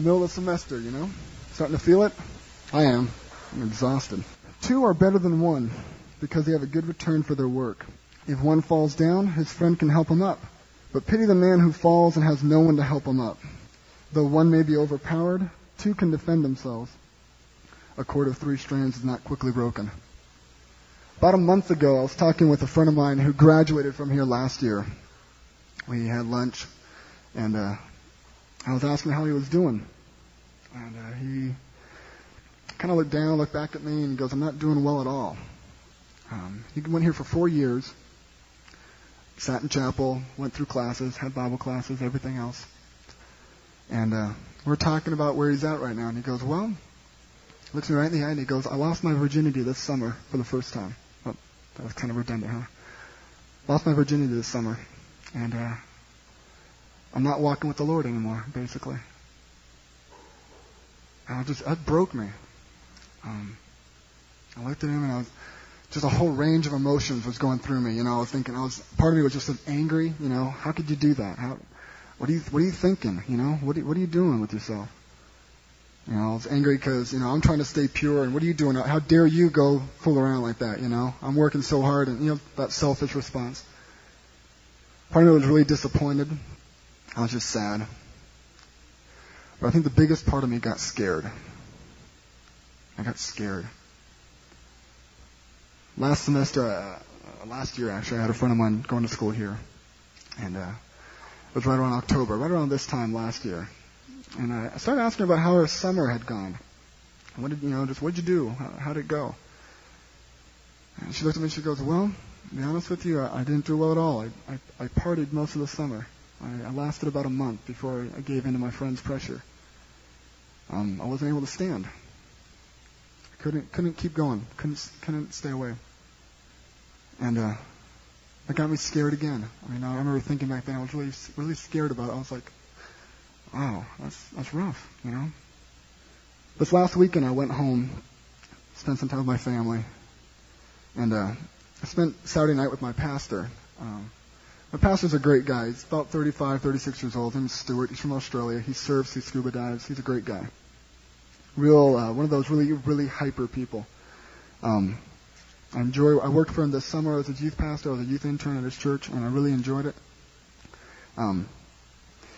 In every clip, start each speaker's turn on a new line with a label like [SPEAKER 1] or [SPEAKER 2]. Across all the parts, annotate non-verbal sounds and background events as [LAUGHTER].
[SPEAKER 1] the middle of the semester, you know? Starting to feel it? I am. I'm exhausted. Two are better than one because they have a good return for their work. If one falls down, his friend can help him up. But pity the man who falls and has no one to help him up. Though one may be overpowered, two can defend themselves. A cord of three strands is not quickly broken. About a month ago, I was talking with a friend of mine who graduated from here last year. We had lunch, and uh, I was asking how he was doing. And uh, he kind of looked down, looked back at me, and goes, I'm not doing well at all. Um, he went here for four years, sat in chapel, went through classes, had Bible classes, everything else. And uh, we're talking about where he's at right now, and he goes, Well, looks me right in the eye, and he goes, I lost my virginity this summer for the first time. Oh, that was kind of redundant, huh? Lost my virginity this summer, and uh, I'm not walking with the Lord anymore, basically. And I just that broke me. Um, I looked at him, and I was just a whole range of emotions was going through me. You know, I was thinking, I was part of me was just angry. You know, how could you do that? How, what are you, what are you thinking? You know, what, are, what are you doing with yourself? You know, I was angry because, you know, I'm trying to stay pure and what are you doing? How dare you go fool around like that, you know? I'm working so hard and, you know, that selfish response. Part of me was really disappointed. I was just sad. But I think the biggest part of me got scared. I got scared. Last semester, uh, last year actually, I had a friend of mine going to school here. And, uh, it was right around October, right around this time last year. And I started asking about how her summer had gone. What did you know? Just what'd you do? How, how did it go? And she looked at me and she goes, "Well, to be honest with you, I, I didn't do well at all. I, I, I partied most of the summer. I, I lasted about a month before I gave in to my friend's pressure. Um, I wasn't able to stand. I couldn't couldn't keep going. Couldn't couldn't stay away. And uh, that got me scared again. I mean, I remember thinking back then, I was really, really scared about it. I was like, wow, that's, that's rough, you know? This last weekend, I went home, spent some time with my family, and uh, I spent Saturday night with my pastor. Um, my pastor's a great guy. He's about 35, 36 years old. His name's Stuart. He's from Australia. He surfs, he scuba dives. He's a great guy. Real, uh, one of those really, really hyper people. Um, I enjoy. I worked for him this summer as a youth pastor. I was a youth intern at his church, and I really enjoyed it. Um,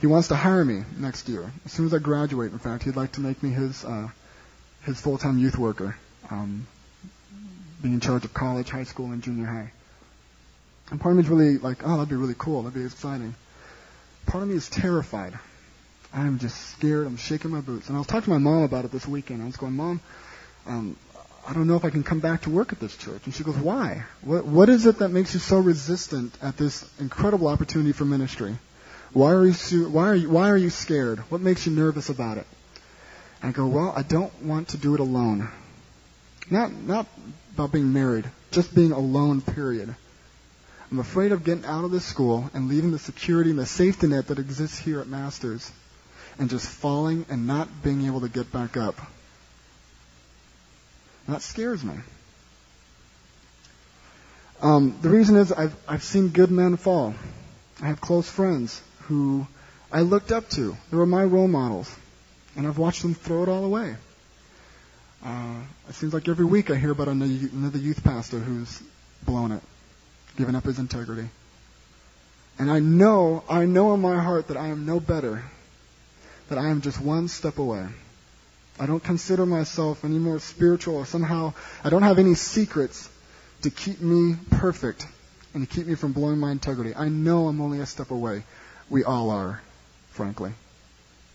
[SPEAKER 1] he wants to hire me next year. As soon as I graduate, in fact, he'd like to make me his uh, his full-time youth worker, um, being in charge of college, high school, and junior high. And part of me is really like, oh, that'd be really cool. That'd be exciting. Part of me is terrified. I'm just scared. I'm shaking my boots. And I was talking to my mom about it this weekend. I was going, Mom, um, I don't know if I can come back to work at this church. And she goes, Why? What, what is it that makes you so resistant at this incredible opportunity for ministry? Why are you, why are you, why are you scared? What makes you nervous about it? And I go, Well, I don't want to do it alone. Not, not about being married, just being alone, period. I'm afraid of getting out of this school and leaving the security and the safety net that exists here at Masters and just falling and not being able to get back up. That scares me. Um, the reason is I've, I've seen good men fall. I have close friends who I looked up to. They were my role models. And I've watched them throw it all away. Uh, it seems like every week I hear about another youth pastor who's blown it, given up his integrity. And I know, I know in my heart that I am no better, that I am just one step away. I don't consider myself any more spiritual or somehow I don't have any secrets to keep me perfect and to keep me from blowing my integrity. I know I'm only a step away. We all are, frankly.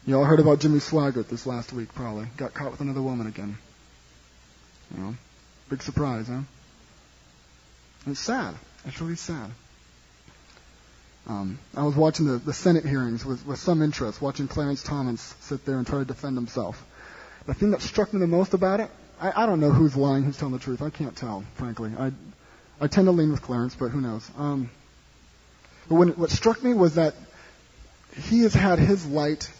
[SPEAKER 1] You all heard about Jimmy Swaggart this last week, probably. Got caught with another woman again. You know, big surprise, huh? It's sad. It's really sad. Um, I was watching the, the Senate hearings with, with some interest, watching Clarence Thomas sit there and try to defend himself. The thing that struck me the most about it, I, I don't know who's lying, who's telling the truth. I can't tell, frankly. I, I tend to lean with Clarence, but who knows? Um, but when, what struck me was that he has had his light,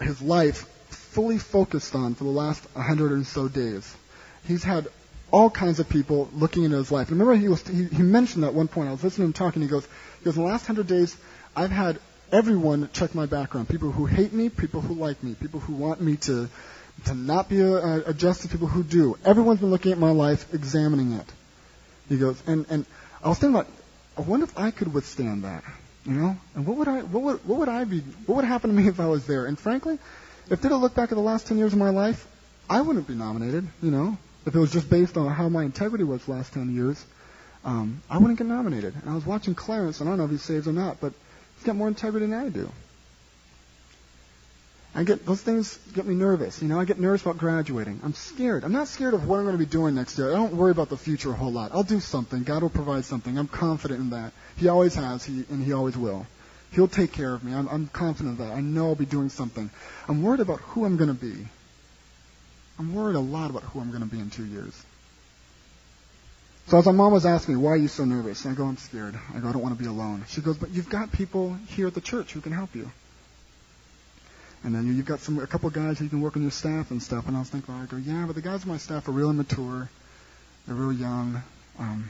[SPEAKER 1] his life fully focused on for the last hundred or so days. He's had all kinds of people looking into his life. Remember, he was he, he mentioned at one point. I was listening to him talking. He goes, he goes, in the last hundred days, I've had everyone check my background. People who hate me, people who like me, people who want me to to not be a, adjusted, people who do. Everyone's been looking at my life, examining it. He goes, and and I was thinking about, I wonder if I could withstand that, you know? And what would I, what would, what would I be, what would happen to me [LAUGHS] if I was there? And frankly, if they look back at the last ten years of my life, I wouldn't be nominated, you know? If it was just based on how my integrity was the last ten years, um, I wouldn't get nominated. And I was watching Clarence, and I don't know if he's saved or not, but he's got more integrity than I do. I get those things get me nervous. You know, I get nervous about graduating. I'm scared. I'm not scared of what I'm going to be doing next year. I don't worry about the future a whole lot. I'll do something. God will provide something. I'm confident in that. He always has, he, and He always will. He'll take care of me. I'm, I'm confident of that. I know I'll be doing something. I'm worried about who I'm going to be. I'm worried a lot about who I'm going to be in two years. So as my mom was asking me, why are you so nervous? And I go, I'm scared. I go, I don't want to be alone. She goes, but you've got people here at the church who can help you. And then you've got some a couple guys who can work on your staff and stuff. And I was thinking, I go, yeah, but the guys on my staff are real immature. They're real young. Um,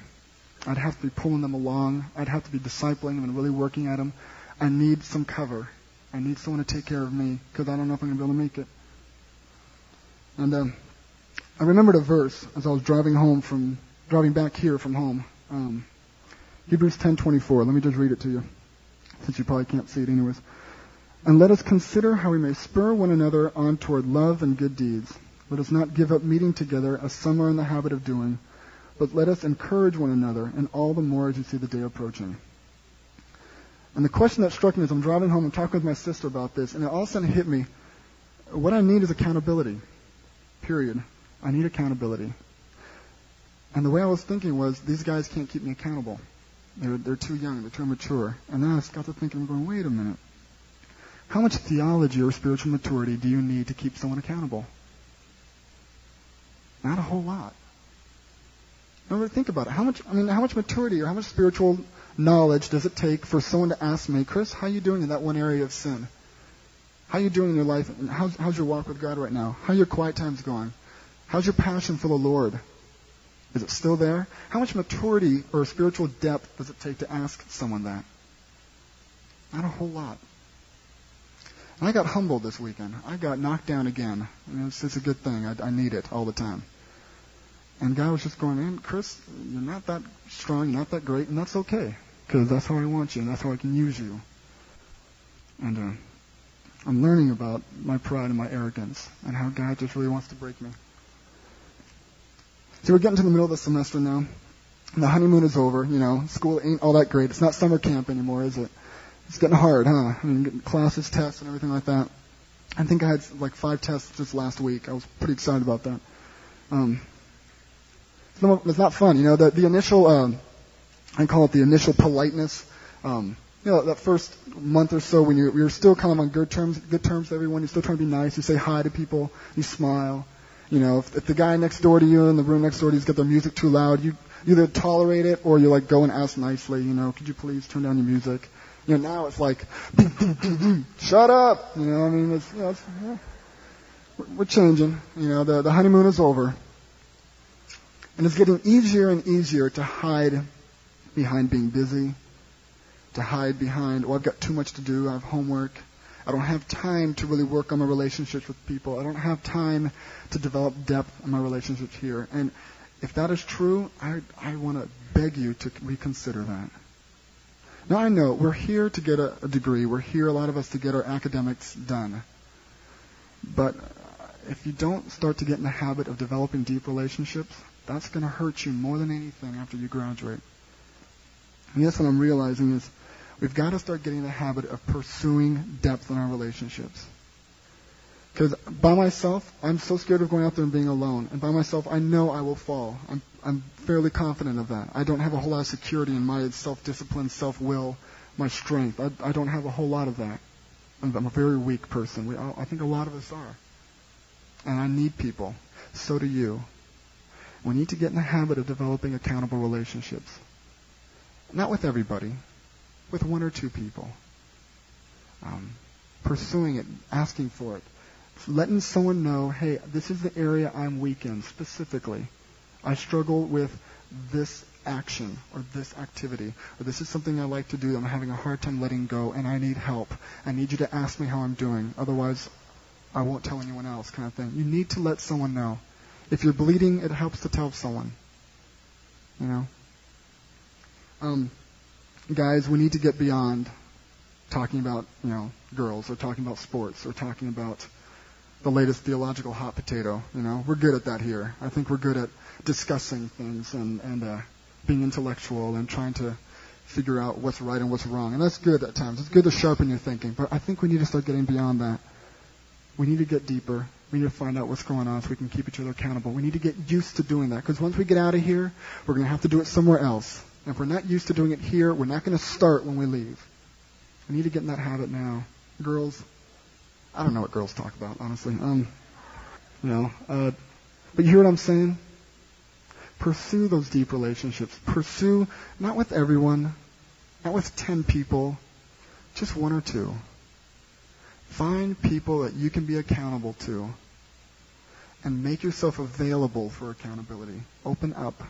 [SPEAKER 1] I'd have to be pulling them along. I'd have to be discipling them and really working at them. I need some cover. I need someone to take care of me because I don't know if I'm going to be able to make it. And um, I remembered a verse as I was driving home from driving back here from home. Um, Hebrews 10:24. Let me just read it to you, since you probably can't see it anyways. And let us consider how we may spur one another on toward love and good deeds. Let us not give up meeting together as some are in the habit of doing, but let us encourage one another, and all the more as you see the day approaching. And the question that struck me as I'm driving home and talking with my sister about this, and it all of a sudden hit me, what I need is accountability. Period. I need accountability. And the way I was thinking was, these guys can't keep me accountable. They're, they're too young, they're too immature. And then I got to thinking, I'm going, wait a minute. How much theology or spiritual maturity do you need to keep someone accountable? Not a whole lot. Now, think about it. How much, I mean, how much maturity or how much spiritual knowledge does it take for someone to ask me, Chris, how are you doing in that one area of sin? How are you doing in your life? How's, how's your walk with God right now? How are your quiet times going? How's your passion for the Lord? Is it still there? How much maturity or spiritual depth does it take to ask someone that? Not a whole lot. And I got humbled this weekend. I got knocked down again. Mean, it's, it's a good thing. I, I need it all the time. And God was just going, man, Chris, you're not that strong, you're not that great, and that's okay. Because that's how I want you, and that's how I can use you. And uh, I'm learning about my pride and my arrogance, and how God just really wants to break me. So we're getting to the middle of the semester now. The honeymoon is over, you know. School ain't all that great. It's not summer camp anymore, is it? It's getting hard, huh? I mean, classes, tests, and everything like that. I think I had like five tests just last week. I was pretty excited about that. Um, it's not fun, you know. The the initial, um, I call it the initial politeness. Um, you know, that first month or so when you're, you're still kind of on good terms, good terms with everyone. You're still trying to be nice. You say hi to people. You smile. You know, if, if the guy next door to you in the room next door to you's got their music too loud, you either tolerate it or you like go and ask nicely. You know, could you please turn down your music? You know, now it's like, shut up. You know, I mean, it's, you know, it's, yeah, we're changing. You know, the, the honeymoon is over. And it's getting easier and easier to hide behind being busy, to hide behind, oh, I've got too much to do, I have homework. I don't have time to really work on my relationships with people. I don't have time to develop depth in my relationships here. And if that is true, I, I want to beg you to reconsider that. Now I know we're here to get a, a degree. We're here, a lot of us, to get our academics done. But if you don't start to get in the habit of developing deep relationships, that's going to hurt you more than anything after you graduate. And that's what I'm realizing is we've got to start getting in the habit of pursuing depth in our relationships. Because by myself, I'm so scared of going out there and being alone. And by myself, I know I will fall. I'm, I'm fairly confident of that. I don't have a whole lot of security in my self-discipline, self-will, my strength. I, I don't have a whole lot of that. I'm, I'm a very weak person. We I think a lot of us are. And I need people. So do you. We need to get in the habit of developing accountable relationships. Not with everybody, with one or two people. Um, pursuing it, asking for it, letting someone know, hey, this is the area I'm weak in specifically. I struggle with this action or this activity or this is something I like to do I'm having a hard time letting go and I need help. I need you to ask me how I'm doing. Otherwise, I won't tell anyone else kind of thing. You need to let someone know. If you're bleeding, it helps to tell someone. You know? Um, guys, we need to get beyond talking about, you know, girls or talking about sports or talking about the latest theological hot potato. You know, we're good at that here. I think we're good at discussing things and and uh, being intellectual and trying to figure out what's right and what's wrong. And that's good at times. It's good to sharpen your thinking. But I think we need to start getting beyond that. We need to get deeper. We need to find out what's going on so we can keep each other accountable. We need to get used to doing that because once we get out of here, we're going to have to do it somewhere else. And if we're not used to doing it here, we're not going to start when we leave. We need to get in that habit now. Girls, I don't know what girls talk about, honestly. Um, you know, uh, but you hear what I'm saying? Pursue those deep relationships. Pursue, not with everyone, not with 10 people, just one or two. Find people that you can be accountable to and make yourself available for accountability. Open up.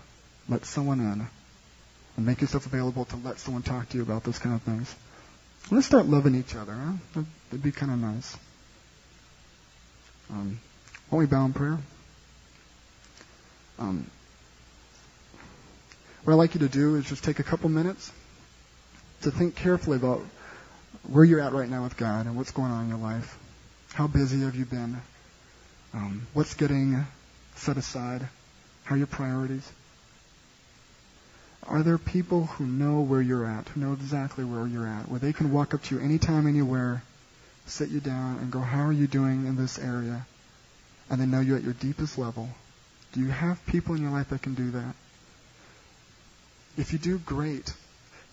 [SPEAKER 1] Let someone in. And make yourself available to let someone talk to you about those kind of things. Let's start loving each other. Huh? That'd be kind of nice. Um, why don't we bow in prayer? Um, what I'd like you to do is just take a couple minutes to think carefully about where you're at right now with God and what's going on in your life. How busy have you been? Um, what's getting set aside? How are your priorities? Are there people who know where you're at, who know exactly where you're at, where they can walk up to you anytime, anywhere, sit you down, and go, How are you doing in this area? And they know you at your deepest level. Do you have people in your life that can do that? If you do, great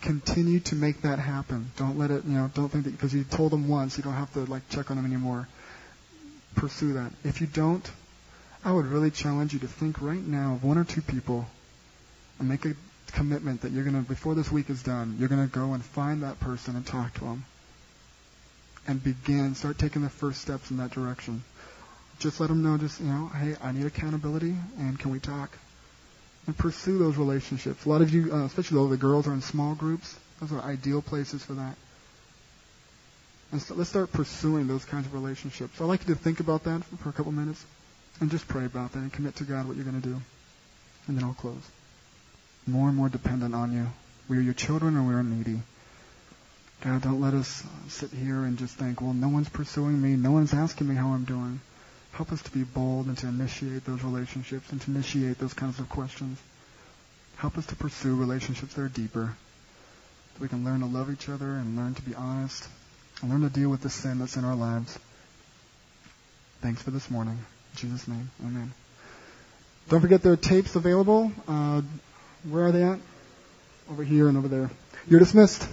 [SPEAKER 1] continue to make that happen. Don't let it, you know, don't think that because you told them once, you don't have to like check on them anymore. Pursue that. If you don't, I would really challenge you to think right now of one or two people and make a commitment that you're going to, before this week is done, you're going to go and find that person and talk to them. And begin, start taking the first steps in that direction. Just let them know, just, you know, hey, I need accountability and can we talk? and pursue those relationships. A lot of you, uh, especially though the girls, are in small groups. Those are ideal places for that. And so let's start pursuing those kinds of relationships. I'd like you to think about that for a couple minutes and just pray about that and commit to God what you're going to do. And then I'll close. More and more dependent on you. We are your children and we are needy. God, don't let us sit here and just think, well, no one's pursuing me. No one's asking me how I'm doing. Help us to be bold and to initiate those relationships and to initiate those kinds of questions. Help us to pursue relationships that are deeper. That we can learn to love each other and learn to be honest and learn to deal with the sin that's in our lives. Thanks for this morning. In Jesus' name, amen. Don't forget there are tapes available. Uh, where are they at? Over here and over there. You're dismissed.